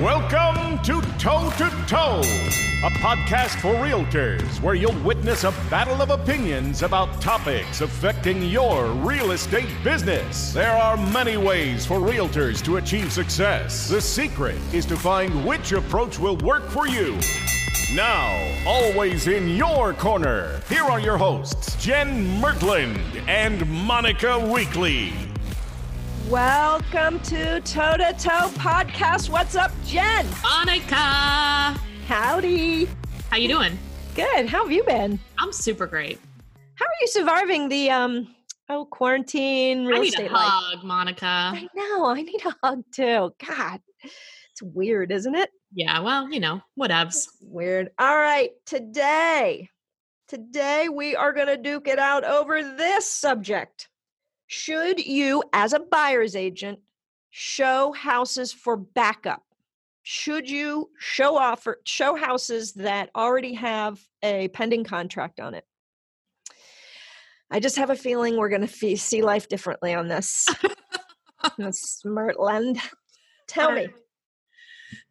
Welcome to Toe to Toe, a podcast for realtors where you'll witness a battle of opinions about topics affecting your real estate business. There are many ways for realtors to achieve success. The secret is to find which approach will work for you. Now, always in your corner, here are your hosts, Jen Murtland and Monica Weekly. Welcome to Toe to Toe Podcast. What's up, Jen? Monica, Howdy. how you doing? Good. How have you been? I'm super great. How are you surviving the um oh quarantine real I need a estate life? hug, Monica. I know. I need a hug too. God, it's weird, isn't it? Yeah, well, you know, whatevs. Weird. All right, today, today we are going to duke it out over this subject. Should you, as a buyer's agent, show houses for backup? Should you show offer show houses that already have a pending contract on it? I just have a feeling we're going to see life differently on this. Smartland. Tell me.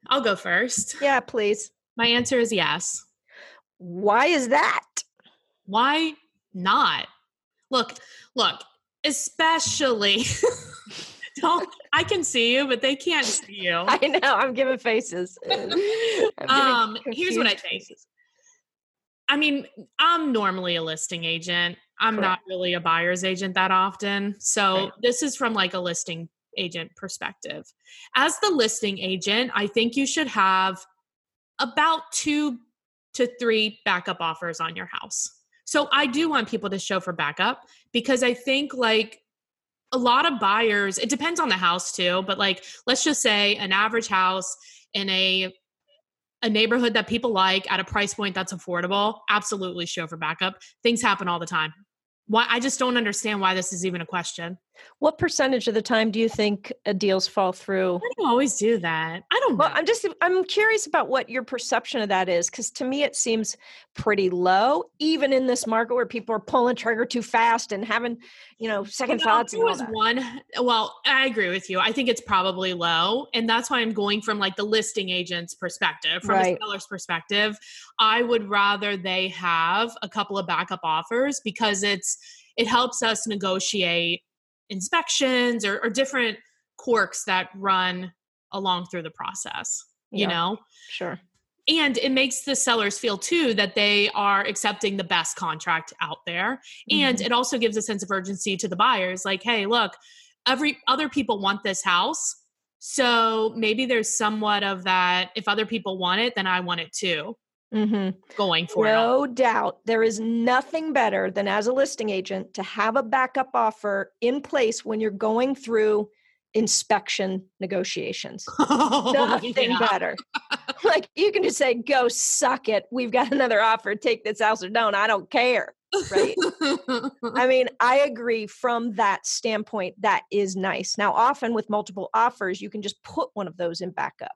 I'll go first. Yeah, please. My answer is yes. Why is that? Why not? Look, look, especially don't I can see you, but they can't see you. I know. I'm giving faces. I'm giving um here's what i think faces. i mean i'm normally a listing agent i'm not really a buyer's agent that often so Right. this is from like a listing agent perspective as the listing agent i think you should have about two to three backup offers on your house so i do want people to show for backup because i think like a lot of buyers it depends on the house too but like let's just say an average house in a a neighborhood that people like at a price point that's affordable, absolutely show for backup. Things happen all the time. Why I just don't understand why this is even a question. What percentage of the time do you think uh, deals fall through? I don't always do that? I don't Well, know. I'm just I'm curious about what your perception of that is because to me it seems pretty low, even in this market where people are pulling trigger too fast and having, you know, second know, thoughts. there was that. one. Well, I agree with you. I think it's probably low, and that's why I'm going from like the listing agent's perspective, from Right. a seller's perspective. I would rather they have a couple of backup offers because it's it helps us negotiate inspections or, or different quirks that run along through the process. You Yeah, know, sure. and it makes the sellers feel too that they are accepting the best contract out there and Mhm. it also gives a sense of urgency to the buyers like hey look every other people want this house so maybe there's somewhat of that if other people want it then i want it too Mhm. going for it No doubt. There is nothing better than as a listing agent to have a backup offer in place when you're going through inspection negotiations. Nothing Yeah. better. like you can just say, go suck it. We've got another offer. Take this house or don't. I don't care. Right. I mean, I agree from that standpoint. That is nice. Now, often with multiple offers, you can just put one of those in backup.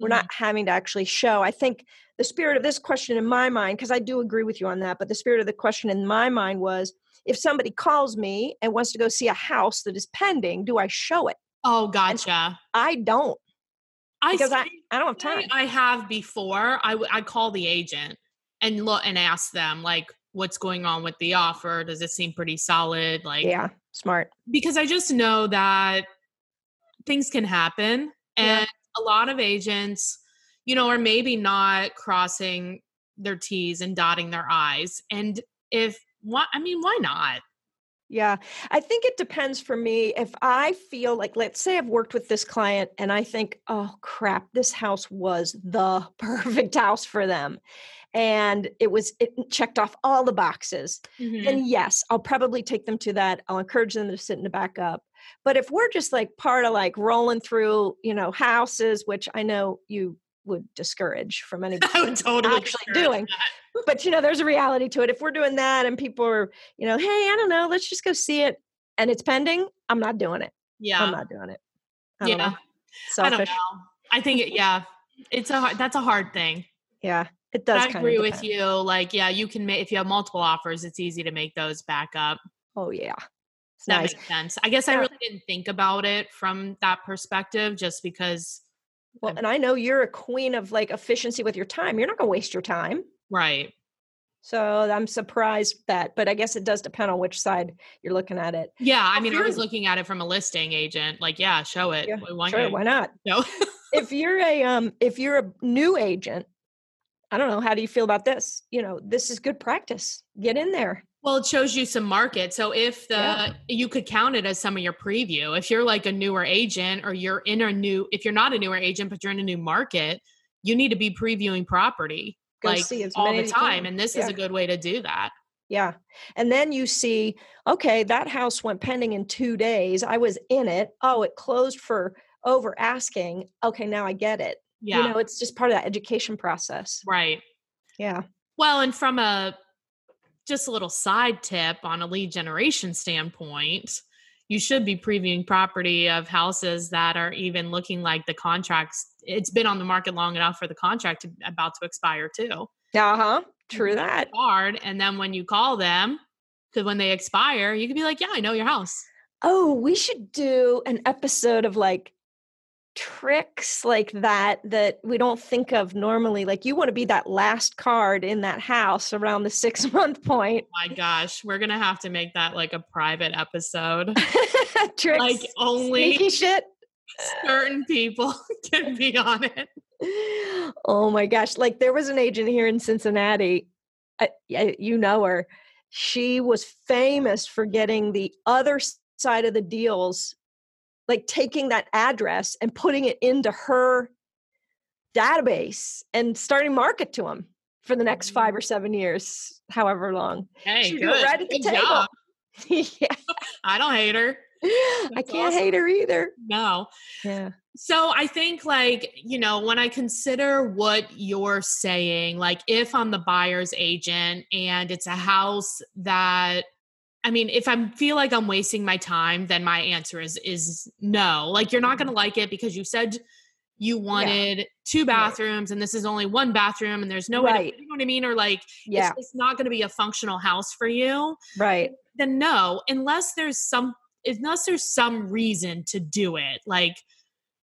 We're not having to actually show. I think the spirit of this question in my mind, because I do agree with you on that, but the spirit of the question in my mind was if somebody calls me and wants to go see a house that is pending, do I show it? oh gotcha I don't i because I, I don't have time. I have before. I w- I call the agent and look and ask them like, what's going on with the offer? Does it seem pretty solid? Like, Yeah, smart. because I just know that things can happen, Yeah. and a lot of agents, you know, or maybe not crossing their T's and dotting their I's. And if what I mean, why not? Yeah, I think it depends for me. If I feel like, let's say I've worked with this client and I think, oh crap, this house was the perfect house for them. And it was, it checked off all the boxes. Mhm. Then yes, I'll probably take them to that. I'll encourage them to sit in the backup. But if we're just like part of like rolling through, you know, houses, which I know you would discourage from anybody totally actually doing. that. but you know there's a reality to it if we're doing that and people are you know hey i don't know let's just go see it and it's pending i'm not doing it Yeah, i'm not doing it I yeah. know. I don't selfish know. I think it, yeah, it's a hard, that's a hard thing. yeah it does I agree with you. Like, yeah, you can make if you have multiple offers, it's easy to make those back up. oh yeah it's That nice makes sense. I guess I really didn't think about it from that perspective, just because Well, and I know you're a queen of like efficiency with your time. You're not going to waste your time. Right. So I'm surprised that, but I guess it does depend on which side you're looking at it. Yeah, I mean, I was looking at it from a listing agent. Like, yeah, show it. Yeah, why, sure, why not? No. if you're a um, if you're a new agent, I don't know. How do you feel about this? You know, this is good practice. Get in there. Well, it shows you some market. So if the yeah. you could count it as some of your preview. If you're like a newer agent or you're in a new if you're not a newer agent but you're in a new market, you need to be previewing property Go like all the time and this yeah. is a good way to do that. Yeah. And then you see, okay, that house went pending in 2 days. I was in it. Oh, it closed for over asking. Okay, now I get it. Yeah. You know, it's just part of that education process. Right. Yeah. Well, and from a just a little side tip on a lead generation standpoint, you should be previewing property of houses that are even looking like the contracts it's been on the market long enough for the contract to about to expire too. Uh-huh. True that. Hard. And then when you call them, because when they expire, you can be like, Yeah, I know your house. Oh, we should do an episode of like tricks like that that we don't think of normally like you want to be that last card in that house around the six month point. Oh my gosh we're gonna have to make that like a private episode. Tricks like only sneaky shit. certain people can be on it. Oh my gosh like there was an agent here in cincinnati uh, I, I, you know her. She was famous for getting the other side of the deals like taking that address and putting it into her database and starting market to them for the next five or mm. seven years, however long. Hey, good. right at the good table. yeah. I don't hate her. That's I can't awesome. hate her either. No. Yeah. So I think like, you know, when I consider what you're saying, like if I'm the buyer's agent and it's a house that I mean, if I feel like I'm wasting my time, then my answer is is no. Like you're not going to like it because you said you wanted yeah. two bathrooms right. and this is only one bathroom and there's no right. way to, you know what I mean or like yeah. it's, it's not going to be a functional house for you. Right. Then no, unless there's some unless there's some reason to do it. Like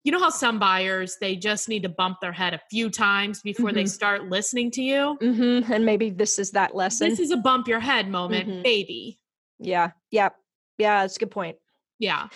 you know how some buyers they just need to bump their head a few times before mm-hmm. they start listening to you mm-hmm. and maybe this is that lesson this is a bump your head moment mm-hmm. baby yeah. Yeah. Yeah. That's a good point. Yeah.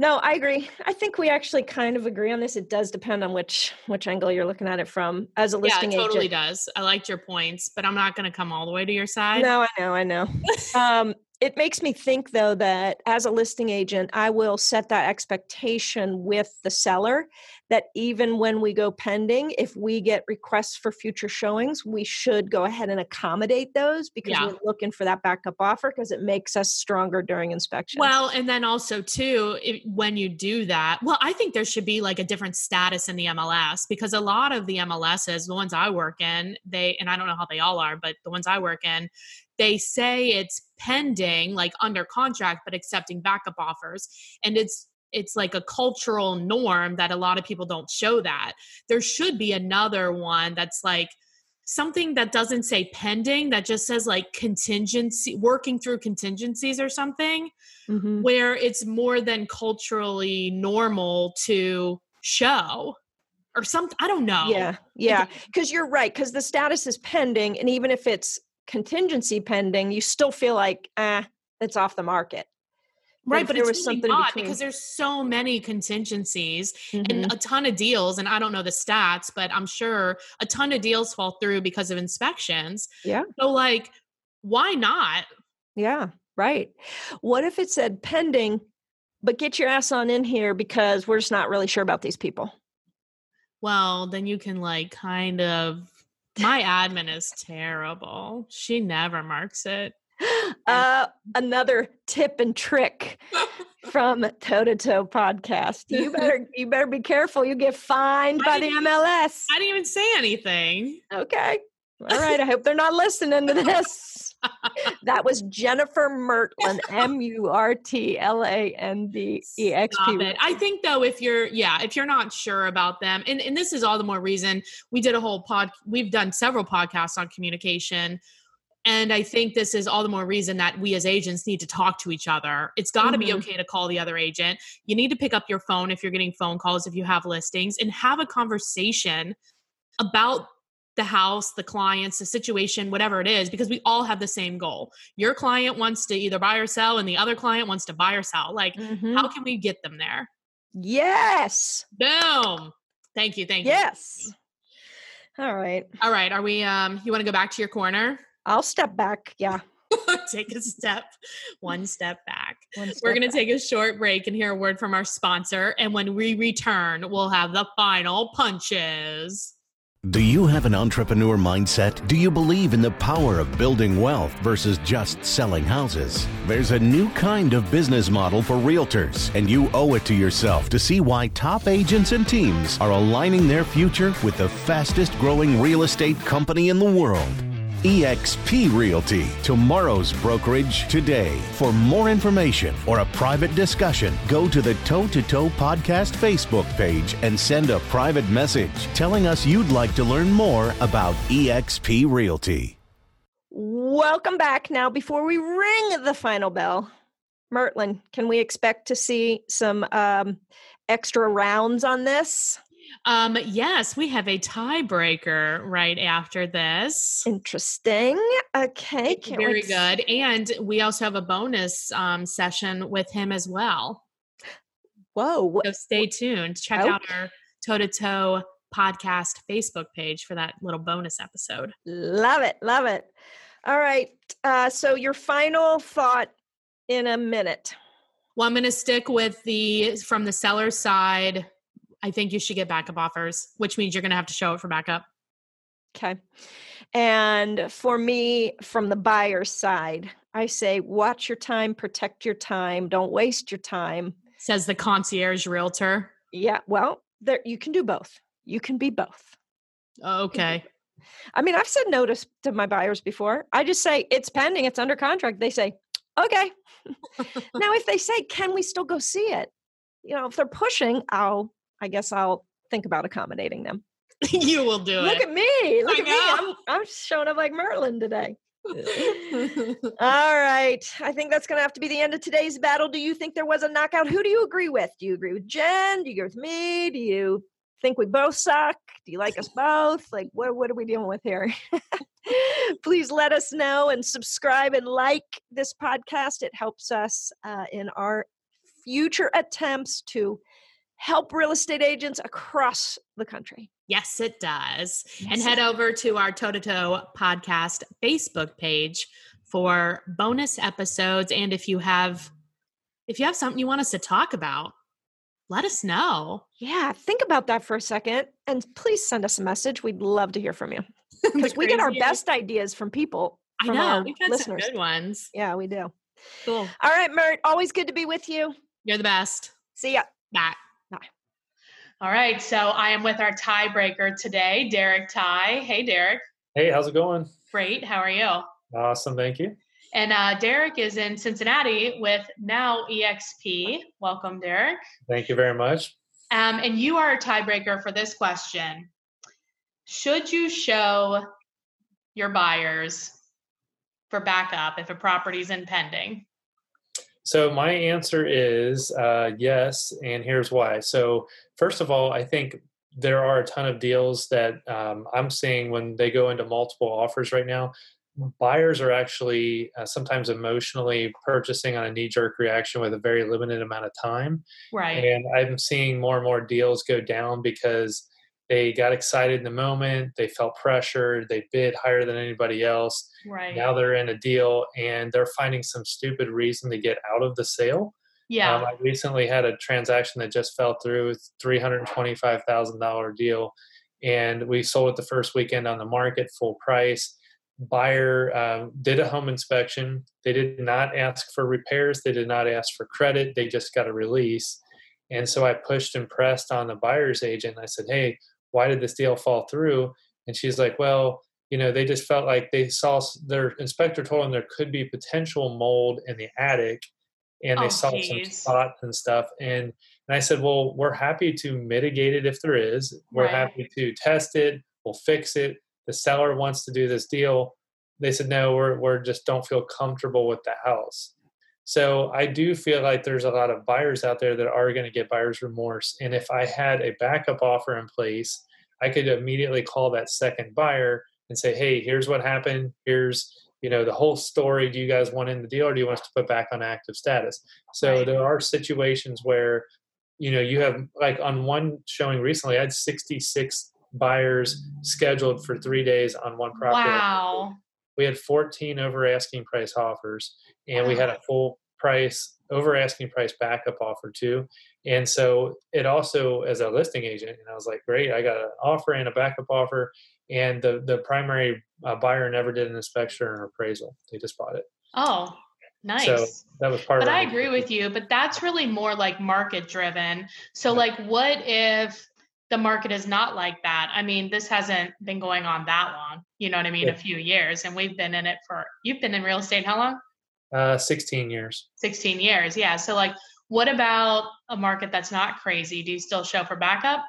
No, I agree. I think we actually kind of agree on this. It does depend on which which angle you're looking at it from. As a listing yeah, it totally agent. does. I liked your points, but I'm not going to come all the way to your side. No, I know, I know. um, it makes me think though that as a listing agent, I will set that expectation with the seller that even when we go pending, if we get requests for future showings, we should go ahead and accommodate those because yeah. we're looking for that backup offer because it makes us stronger during inspection. Well, and then also too, if, when you do that, well, I think there should be like a different status in the MLS because a lot of the MLSs, the ones I work in, they and I don't know how they all are, but the ones I work in, they say it's pending like under contract but accepting backup offers and it's it's like a cultural norm that a lot of people don't show that there should be another one that's like something that doesn't say pending that just says like contingency working through contingencies or something mm-hmm. where it's more than culturally normal to show or something i don't know yeah yeah because you're right because the status is pending and even if it's contingency pending, you still feel like, ah, eh, it's off the market. Right, but, but it's really not because there's so many contingencies mm-hmm. and a ton of deals, and I don't know the stats, but I'm sure a ton of deals fall through because of inspections. Yeah. So, like, why not? Yeah, right. What if it said pending, but get your ass on in here because we're just not really sure about these people? Well, then you can like kind of my admin is terrible. She never marks it. Uh, another tip and trick from Toe to Toe podcast. You better you better be careful. You get fined by the MLS. I didn't even say anything. Okay. All right. I hope they're not listening to this. that was Jennifer Murtland, M U R T L A N D E X P. I think though, if you're yeah, if you're not sure about them, and, and this is all the more reason we did a whole pod we've done several podcasts on communication. And I think this is all the more reason that we as agents need to talk to each other. It's got to mm-hmm. be okay to call the other agent. You need to pick up your phone if you're getting phone calls, if you have listings, and have a conversation about the house, the clients, the situation, whatever it is, because we all have the same goal. Your client wants to either buy or sell, and the other client wants to buy or sell. Like, mm-hmm. how can we get them there? Yes. Boom. Thank you. Thank you. Yes. All right. All right. Are we um you want to go back to your corner? I'll step back. Yeah. take a step, one step back. One step We're going to take a short break and hear a word from our sponsor. And when we return, we'll have the final punches. Do you have an entrepreneur mindset? Do you believe in the power of building wealth versus just selling houses? There's a new kind of business model for realtors, and you owe it to yourself to see why top agents and teams are aligning their future with the fastest growing real estate company in the world eXp Realty, tomorrow's brokerage today. For more information or a private discussion, go to the Toe to Toe Podcast Facebook page and send a private message telling us you'd like to learn more about eXp Realty. Welcome back. Now, before we ring the final bell, Mertlin, can we expect to see some um, extra rounds on this? Um, yes, we have a tiebreaker right after this. Interesting. Okay. Very good. And we also have a bonus um, session with him as well. Whoa. So stay tuned. Check okay. out our toe to toe podcast Facebook page for that little bonus episode. Love it. Love it. All right. Uh, so, your final thought in a minute. Well, I'm going to stick with the from the seller side I think you should get backup offers, which means you're going to have to show it for backup. Okay. And for me, from the buyer's side, I say watch your time, protect your time, don't waste your time. Says the concierge realtor. Yeah. Well, there you can do both. You can be both. Okay. I mean, I've said no to, to my buyers before. I just say it's pending, it's under contract. They say, okay. now, if they say, can we still go see it? You know, if they're pushing, I'll I guess I'll think about accommodating them. you will do Look it. Look at me. Look I at know. me. I'm, I'm showing up like Merlin today. All right. I think that's going to have to be the end of today's battle. Do you think there was a knockout? Who do you agree with? Do you agree with Jen? Do you agree with me? Do you think we both suck? Do you like us both? Like, what, what are we dealing with here? Please let us know and subscribe and like this podcast. It helps us uh, in our future attempts to help real estate agents across the country. Yes, it does. Yes. And head over to our Toe to Toe podcast Facebook page for bonus episodes. And if you have if you have something you want us to talk about, let us know. Yeah, think about that for a second and please send us a message. We'd love to hear from you. Because we get our best ideas from people. From I know. We've had listeners. some good ones. Yeah, we do. Cool. All right, Mert, always good to be with you. You're the best. See ya. Bye. All right. So I am with our tiebreaker today, Derek Ty. Hey, Derek. Hey, how's it going? Great. How are you? Awesome. Thank you. And uh, Derek is in Cincinnati with Now EXP. Welcome, Derek. Thank you very much. Um, and you are a tiebreaker for this question. Should you show your buyers for backup if a property is in pending? So my answer is uh, yes, and here's why. So first of all, I think there are a ton of deals that um, I'm seeing when they go into multiple offers right now. Buyers are actually uh, sometimes emotionally purchasing on a knee jerk reaction with a very limited amount of time. Right. And I'm seeing more and more deals go down because they got excited in the moment they felt pressured they bid higher than anybody else. Right. Now they're in a deal and they're finding some stupid reason to get out of the sale. Yeah. Um, i recently had a transaction that just fell through $325000 deal and we sold it the first weekend on the market full price. Buyer um, did a home inspection. They did not ask for repairs they did not ask for credit they just got a release. And so i pushed and pressed on the buyer's agent i said hey why did this deal fall through? And she's like, well, you know, they just felt like they saw their inspector told them there could be potential mold in the attic and they oh, saw geez. some spots and stuff. And, and I said, well, we're happy to mitigate it if there is. We're right. happy to test it. We'll fix it. The seller wants to do this deal. they said no, we're we're just don't feel comfortable with the house. So I do feel like there's a lot of buyers out there that are going to get buyer's remorse. And if I had a backup offer in place, I could immediately call that second buyer and say, hey, here's what happened. Here's you know the whole story. Do you guys want in the deal, or do you want us to put back on active status? So right. there are situations where you know you have like on one showing recently, I had 66 buyers scheduled for three days on one property. Wow. We had 14 over asking price offers, and we had a full price over asking price backup offer too. And so it also, as a listing agent, and I was like, great, I got an offer and a backup offer. And the, the primary uh, buyer never did an inspection or appraisal. They just bought it. Oh, nice. So that was part but of I agree with you, but that's really more like market driven. So, like, what if the market is not like that? I mean, this hasn't been going on that long, you know what I mean? Yeah. A few years, and we've been in it for, you've been in real estate how long? Uh, 16 years. 16 years. Yeah. So, like, what about a market that's not crazy? Do you still show for backup?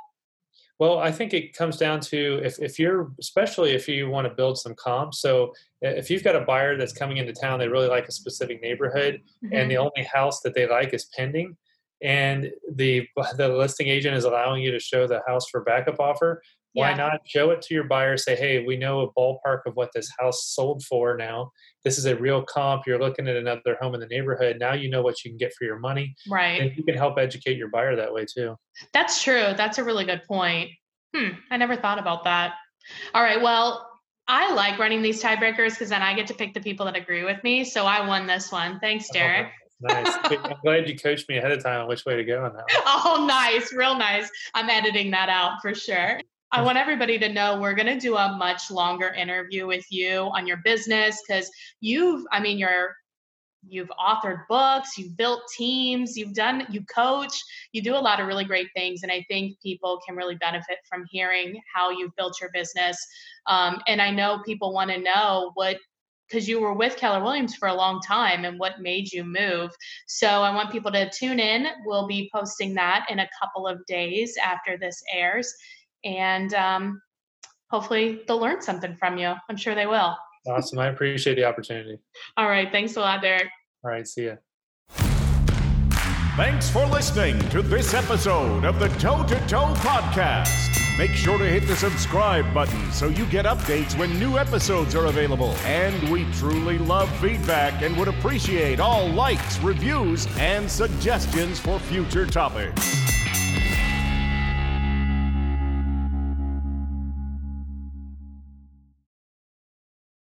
Well, I think it comes down to if, if you're, especially if you want to build some comps. So if you've got a buyer that's coming into town, they really like a specific neighborhood, mm-hmm. and the only house that they like is pending, and the the listing agent is allowing you to show the house for backup offer. Why yeah. not show it to your buyer? Say, hey, we know a ballpark of what this house sold for now. This is a real comp. You're looking at another home in the neighborhood. Now you know what you can get for your money. Right. And you can help educate your buyer that way too. That's true. That's a really good point. Hmm. I never thought about that. All right. Well, I like running these tiebreakers because then I get to pick the people that agree with me. So I won this one. Thanks, oh, Derek. Nice. I'm glad you coached me ahead of time on which way to go on that. One. Oh, nice. Real nice. I'm editing that out for sure. I want everybody to know we're going to do a much longer interview with you on your business because you've, I mean, you're you've authored books, you've built teams, you've done, you coach, you do a lot of really great things. And I think people can really benefit from hearing how you've built your business. Um, and I know people want to know what, because you were with Keller Williams for a long time and what made you move. So I want people to tune in. We'll be posting that in a couple of days after this airs and um, hopefully they'll learn something from you. I'm sure they will. Awesome. I appreciate the opportunity. All right. Thanks a lot, Derek. All right. See ya. Thanks for listening to this episode of the Toe to Toe Podcast. Make sure to hit the subscribe button so you get updates when new episodes are available. And we truly love feedback and would appreciate all likes, reviews, and suggestions for future topics.